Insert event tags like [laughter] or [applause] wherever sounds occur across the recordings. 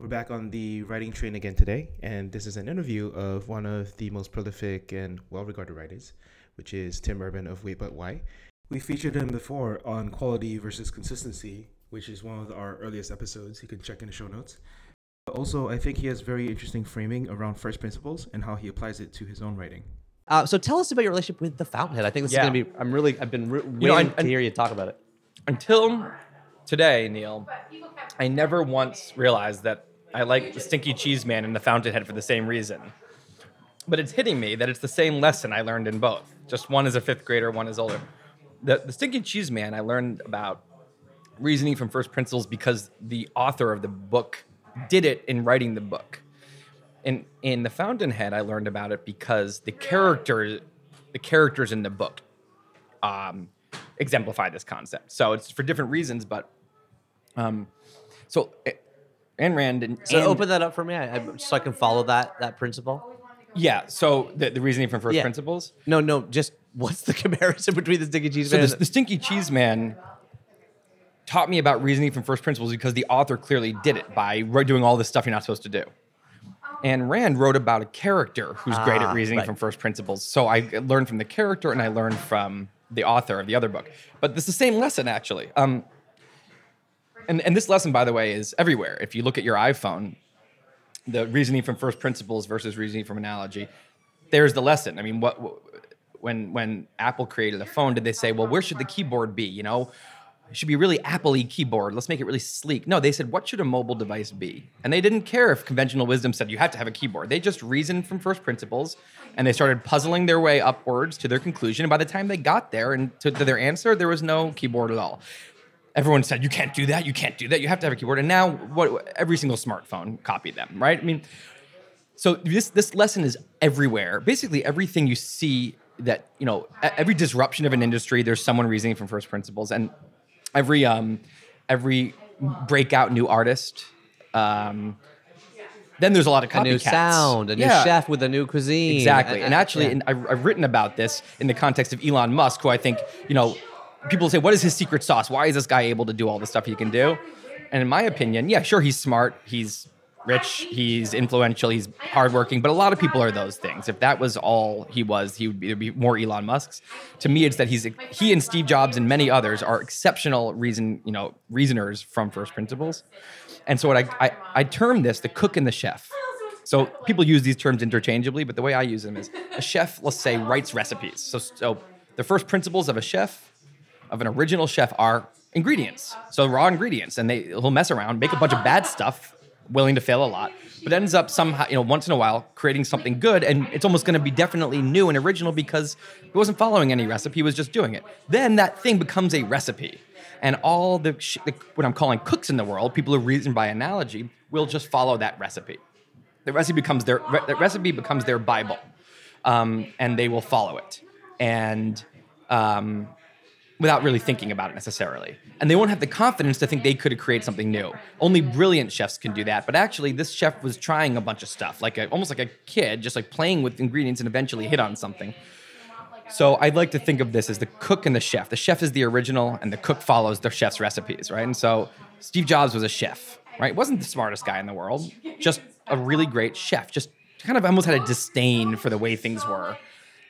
We're back on the writing train again today, and this is an interview of one of the most prolific and well regarded writers, which is Tim Urban of Wait But Why. We featured him before on quality versus consistency, which is one of our earliest episodes. You can check in the show notes. Also, I think he has very interesting framing around first principles and how he applies it to his own writing. Uh, so tell us about your relationship with the Fountainhead. I think this Yeah. is going to be. I'm really. I've been re- waiting know, and- to hear you talk about it. Until today, Neil, I never once realized that I like the Stinky Cheese Man and the Fountainhead for the same reason. But it's hitting me that it's the same lesson I learned in both. Just one is a fifth grader, one is older. The, the Stinky Cheese Man, I learned about reasoning from first principles because the author of the book did it in writing the book. In in the Fountainhead, I learned about it because the character, the characters in the book, um, exemplify this concept. So it's for different reasons, but um, so eh, Ayn Rand and, So and- open that up for me, I, I, so I can follow that that principle. yeah. So the, the reasoning from first Yeah. principles. No, no. Just what's the [laughs] comparison between the stinky cheese So man? the, the Stinky Cheese Man taught me about reasoning from first principles because the author clearly did it by doing all this stuff you're not supposed to do. Ayn Rand wrote about a character who's great Ah, at reasoning right. from first principles. So I learned from the character and I learned from the author of the other book. But it's the same lesson actually. Um, and, and this lesson, by the way, is everywhere. If you look at your iPhone, the reasoning from first principles versus reasoning from analogy, there's the lesson. I mean, what when when Apple created a phone, did they say, well, where should the keyboard be? You know, it should be really Apple-y keyboard. Let's make it really sleek. No, they said, what should a mobile device be? And they didn't care if conventional wisdom said you have to have a keyboard. They just reasoned from first principles and they started puzzling their way upwards to their conclusion. And by the time they got there and to, to their answer, there was no keyboard at all. Everyone said, you can't do that, you can't do that, you have to have a keyboard. And now what every single smartphone copied them, right? I mean, so this this lesson is everywhere. Basically, everything you see that you know, every disruption of an industry, there's someone reasoning from first principles, and every um, every breakout new artist. Um, then there's a lot of a new sound, a new Yeah. chef with a new cuisine. Exactly. Uh, And uh, actually, yeah. and I've, I've written about this in the context of Elon Musk, who I think, you know, people say, what is his secret sauce? Why is this guy able to do all the stuff he can do? And in my opinion, yeah, sure, he's smart, he's rich, he's influential, he's hardworking, but a lot of people are those things. If that was all he was, he would be, be more Elon Musks. To me, it's that he's he and Steve Jobs and many others are exceptional reason, you know, reasoners from first principles. And so what I, I, I term this the cook and the chef. So people use these terms interchangeably, but the way I use them is a chef, let's say, writes recipes. So, so the first principles of a chef, of an original chef, are ingredients. So raw ingredients, and they he'll mess around, make a bunch of bad stuff, willing to fail a lot, but ends up somehow, you know, once in a while creating something good, and it's almost going to be definitely new and original because he wasn't following any recipe, he was just doing it. Then that thing becomes a recipe, and all the, sh- the what I'm calling cooks in the world, people who reason by analogy, will just follow that recipe the recipe becomes their re- the recipe becomes their bible um, and they will follow it and um, without really thinking about it necessarily and they won't have the confidence to think they could create something new only brilliant chefs can do that but actually this chef was trying a bunch of stuff like a, almost like a kid just like playing with ingredients and eventually hit on something so I'd like to think of this as the cook and the chef. The chef is the original, and the cook follows the chef's recipes, right? And so Steve Jobs was a chef, right? Wasn't the smartest guy in the world, just a really great chef. Just kind of almost had a disdain for the way things were,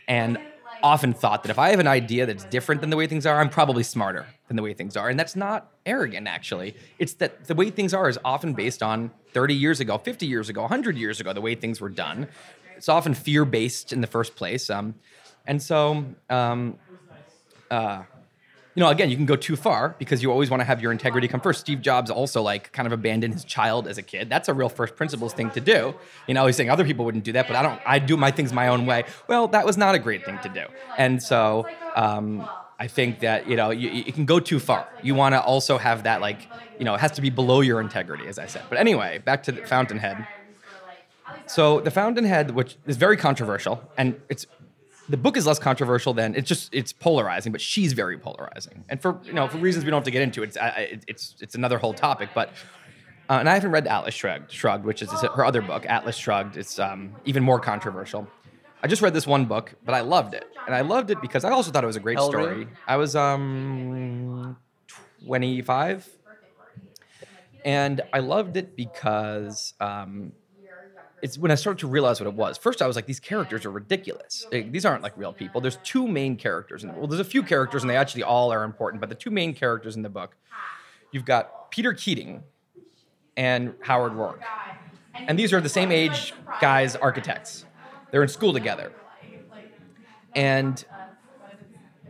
and often thought that if I have an idea that's different than the way things are, I'm probably smarter than the way things are. And that's not arrogant, actually. It's that the way things are is often based on 30 years ago, 50 years ago, 100 years ago, the way things were done. It's often fear based in the first place. Um, and so, um, uh, you know, again, you can go too far because you always want to have your integrity come first. Steve Jobs also like kind of abandoned his child as a kid. That's a real first principles thing to do. You know, he's saying other people wouldn't do that, but I don't. I do my things my own way. Well, that was not a great thing to do. And so, um, I think that you know you, you can go too far. You want to also have that like you know it has to be below your integrity, as I said. But anyway, back to the Fountainhead. So the Fountainhead, which is very controversial, and it's the book is less controversial than it's just it's polarizing, but she's very polarizing, and for you know for reasons we don't have to get into. It's I- it's it's another whole topic, but. Uh, and I haven't read Atlas Shrugged, Shrugged, which is her other book, Atlas Shrugged. It's um, even more controversial. I just read this one book, but I loved it, and I loved it because I also thought it was a great story. I was um, 25, And I loved it because um, it's when I started to realize what it was. First, I was like, these characters are ridiculous. Eh, these aren't like real people. There's two main characters. In, the well, there's a few characters, and they actually all are important. But the two main characters in the book, you've got Peter Keating and Howard Roark, and these are the same age guys, architects. They're in school together, and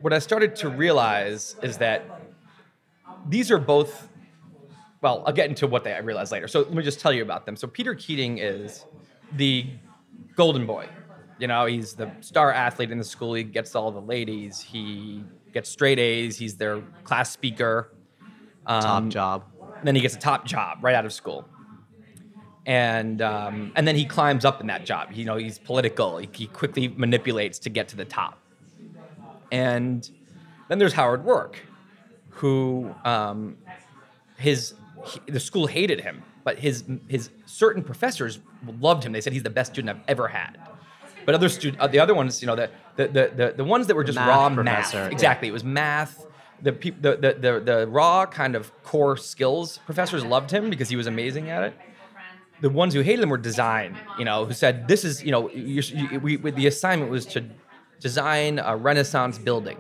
what I started to realize is that these are both well, I'll get into what they I realized later. So let me just tell you about them. So Peter Keating is the golden boy. You know, he's the star athlete in the school. He gets all the ladies. He gets straight A's. He's their class speaker. Top Um, job. Then he gets a top job right out of school. And um, and then he climbs up in that job. You know, he's political. He, he quickly manipulates to get to the top. And then there's Howard Roark, who um, his he, the school hated him, but his his certain professors loved him. They said he's the best student I've ever had. But other student, uh, the other ones, you know, the the the the, the ones that were just Math raw professor, math. yeah. Exactly, it was math. The, peop, the, the the the raw kind of core skills professors loved him because he was amazing at it. The ones who hated him were design, you know, who said this is, you know, you, you, we, the assignment was to design a Renaissance building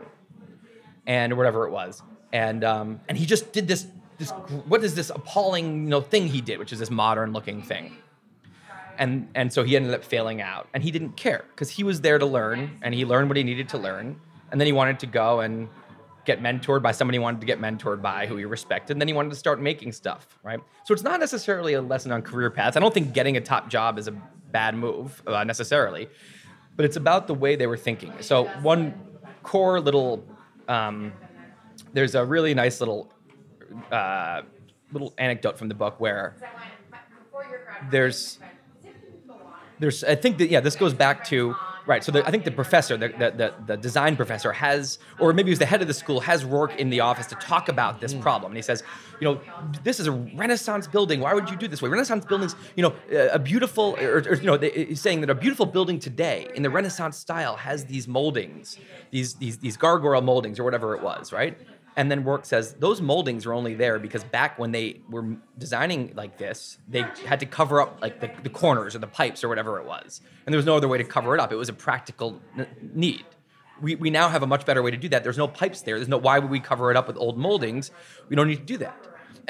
and whatever it was. And um, and he just did this this what is this appalling you know thing he did, which is this modern looking thing. And and so he ended up failing out, and he didn't care because he was there to learn, and he learned what he needed to learn, and then he wanted to go and get mentored by somebody he wanted to get mentored by who he respected, and then he wanted to start making stuff, right? So it's not necessarily a lesson on career paths. I don't think getting a top job is a bad move uh, necessarily, but it's about the way they were thinking. So one core little um, there's a really nice little uh, little anecdote from the book where there's there's I think that yeah this goes back to right so the, I think the professor the, the the the design professor has or maybe he's the head of the school has Roark in the office to talk about this problem. And he says you know this is a Renaissance building. Why would you do this way? Renaissance buildings you know a beautiful or, or you know he's saying that a beautiful building today in the Renaissance style has these moldings these these these gargoyle moldings or whatever it was right and then Roark says those moldings are only there because back when they were designing like this, they had to cover up like the, the corners or the pipes or whatever it was. And there was no other way to cover it up. It was a practical n- need. We, we now have a much better way to do that. There's no pipes there. There's no why would we cover it up with old moldings? We don't need to do that.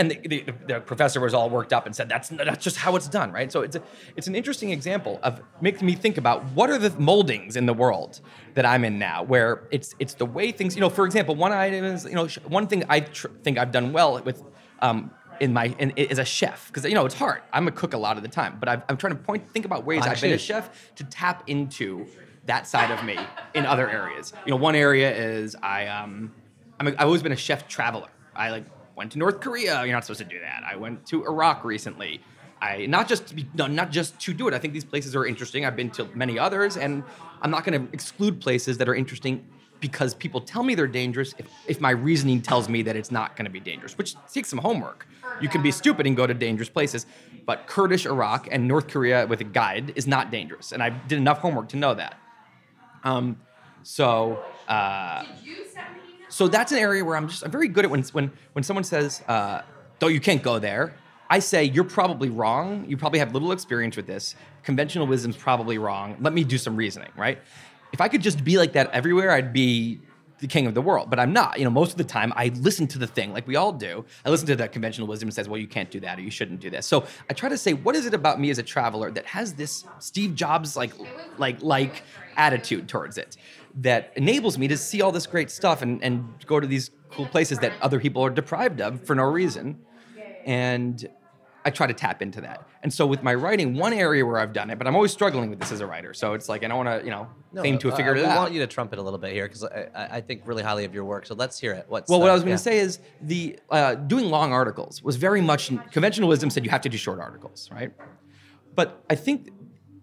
And the, the, the professor was all worked up and said that's that's just how it's done, right? So it's a, it's an interesting example of making me think about what are the moldings in the world that I'm in now, where it's it's the way things, you know. For example, one item is you know one thing I tr- think I've done well with um, in my in, as a chef because you know it's hard. I'm a cook a lot of the time, but I've, I'm trying to point think about ways I'm I've been a chef to tap into that side of me in other areas. You know, one area is I um I'm a, I've always been a chef traveler. I like went to North Korea. You're not supposed to do that. I went to Iraq recently. I not just to be, no, not just to do it. I think these places are interesting. I've been to many others, and I'm not going to exclude places that are interesting because people tell me they're dangerous. If, if my reasoning tells me that it's not going to be dangerous, which takes some homework. You can be stupid and go to dangerous places, but Kurdish Iraq and North Korea with a guide is not dangerous, and I did enough homework to know that. Um, so. Uh, so that's an area where I'm just I'm very good at when when when someone says, uh, "Though you can't go there," I say you're probably wrong. You probably have little experience with this. Conventional wisdom's probably wrong. Let me do some reasoning, right? If I could just be like that everywhere, I'd be the king of the world. But I'm not. You know, most of the time I listen to the thing, like we all do. I listen to the conventional wisdom and says, "Well, you can't do that, or you shouldn't do this." So I try to say, what is it about me as a traveler that has this Steve Jobs like like like attitude towards it that enables me to see all this great stuff and, and go to these cool places that other people are deprived of for no reason. And I try to tap into that. And so with my writing, one area where I've done it, but I'm always struggling with this as a writer. So it's like I don't want to, you know, claim to have uh, figured it out. want you to trumpet a little bit here because I, I I think really highly of your work. So let's hear it. What's Well, what uh, I was going yeah. to say is the uh, doing long articles was very much conventional wisdom said you have to do short articles, right? But I think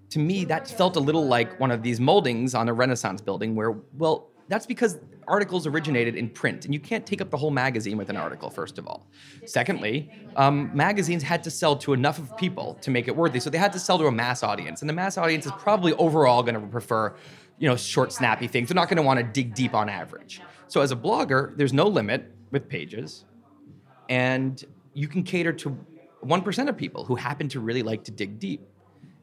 to me that felt a little like one of these moldings on a Renaissance building, where well, that's because articles originated in print, and you can't take up the whole magazine with an article. First of all, secondly, um, magazines had to sell to enough of people to make it worthy, so they had to sell to a mass audience, and the mass audience is probably overall going to prefer you know, short, snappy things. They're not going to want to dig deep on average. So as a blogger, there's no limit with pages, and you can cater to 1% of people who happen to really like to dig deep.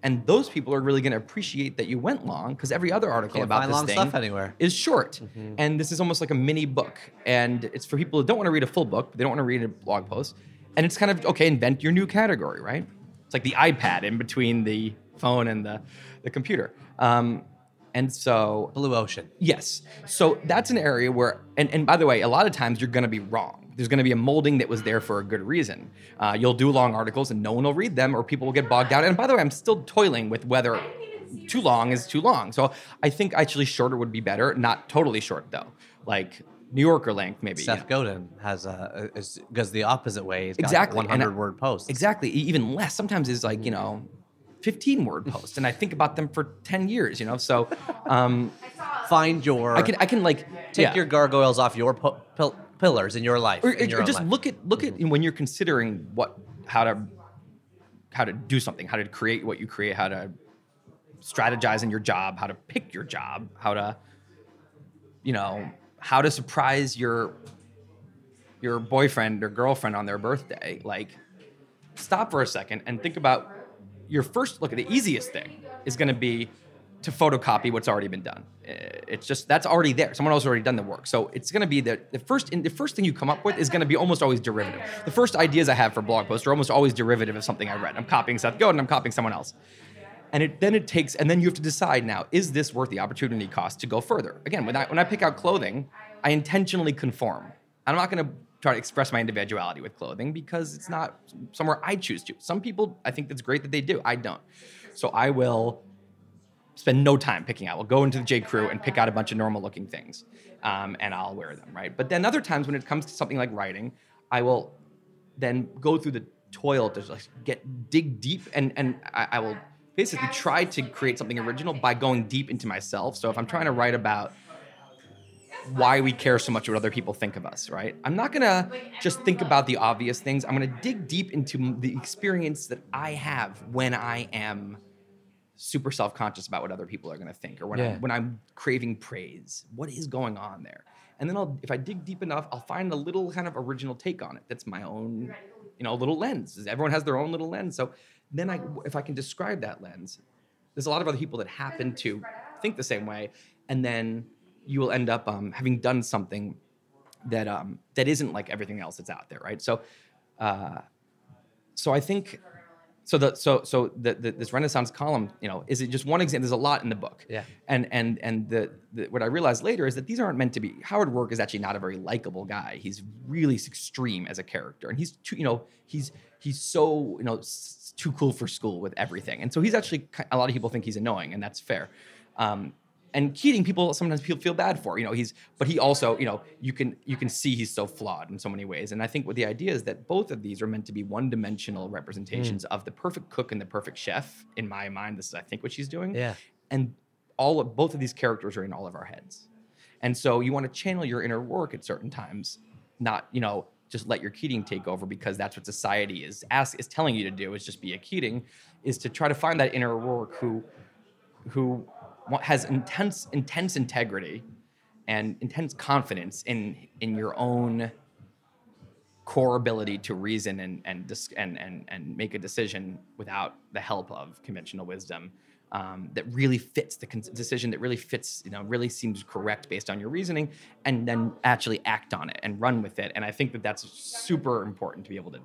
And those people are really going to appreciate that you went long because every other article Can't about this thing stuff anywhere. is short. And this is almost like a mini book. And it's for people who don't want to read a full book, but they don't want to read a blog post. And it's kind of okay, invent your new category, right? It's like the iPad in between the phone and the, the computer. Um, and so Blue Ocean. Yes. So that's an area where, and, and by the way, a lot of times you're going to be wrong. There's going to be a molding that was there for a good reason. Uh, you'll do long articles and no one will read them, or people will get bogged down. And by the way, I'm still toiling with whether too long is too long. So I think actually shorter would be better. Not totally short though, like New Yorker length maybe. Seth yeah. Godin has a is goes the opposite way. He's got Exactly, 100 I- word posts. Exactly. Even less. Sometimes it's like you know. 15 word posts and I think about them for 10 years, you know. So um, [laughs] Find your. I can I can like take yeah. your gargoyles off your po- pil- pillars in your life. or, in your or just life. look at look at mm-hmm. when you're considering what how to how to do something how to create what you create how to strategize in your job how to pick your job how to you know how to surprise your your boyfriend or girlfriend on their birthday like stop for a second and think about your first look at the easiest thing is going to be to photocopy what's already been done. Uh, It's just that's already there. Someone else has already done the work. So it's going to be the, the first the first thing you come up with is going to be almost always derivative. The first ideas I have for blog posts are almost always derivative of something I read. I'm copying Seth Godin, I'm copying someone else. And it, then it takes, and then you have to decide now: is this worth the opportunity cost to go further? Again, when I when I pick out clothing, I intentionally conform. I'm not going to try to express my individuality with clothing because it's not somewhere I choose to. Some people, I think that's great that they do. I don't. So I will spend no time picking out. We'll go into the J. Crew and pick out a bunch of normal looking things, um, and I'll wear them, right? But then other times when it comes to something like writing, I will then go through the toil to like get dig deep, and and I, I will basically try to create something original by going deep into myself. So if I'm trying to write about why we care so much what other people think of us, right? I'm not gonna just think about the obvious things. I'm gonna dig deep into the experience that I have when I am super self-conscious about what other people are gonna think, or when Yeah. I'm when I'm craving praise. What is going on there? And then I'll, if I dig deep enough, I'll find a little kind of original take on it. That's my own, you know, little lens. Everyone has their own little lens. So then I, if I can describe that lens, there's a lot of other people that happen to think the same way, and then you will end up um, having done something that um, that isn't like everything else that's out there, right? So, uh, so I think, so the so so the, the this Renaissance column, you know, is it just one example? There's a lot in the book, Yeah. And and and the, the what I realized later is that these aren't meant to be. Howard Roark is actually not a very likable guy. He's really extreme as a character, and he's too, you know, he's he's so you know too cool for school with everything, and so he's actually a lot of people think he's annoying, and that's fair. Um, and Keating, people sometimes people feel bad for. You know, he's but he also, you know, you can you can see he's so flawed in so many ways. And I think what the idea is that both of these are meant to be one-dimensional representations mm. of the perfect cook and the perfect chef. In my mind, this is I think what she's doing. Yeah. And all of both of these characters are in all of our heads. And so you want to channel your inner Roark at certain times, not, you know, just let your Keating take over because that's what society is ask is telling you to do is just be a Keating, is to try to find that inner Roark who who has intense intense integrity and intense confidence in in your own core ability to reason and and and and and make a decision without the help of conventional wisdom um, that really fits the con- decision that really fits you know really seems correct based on your reasoning and then actually act on it and run with it. And i think that that's super important to be able to do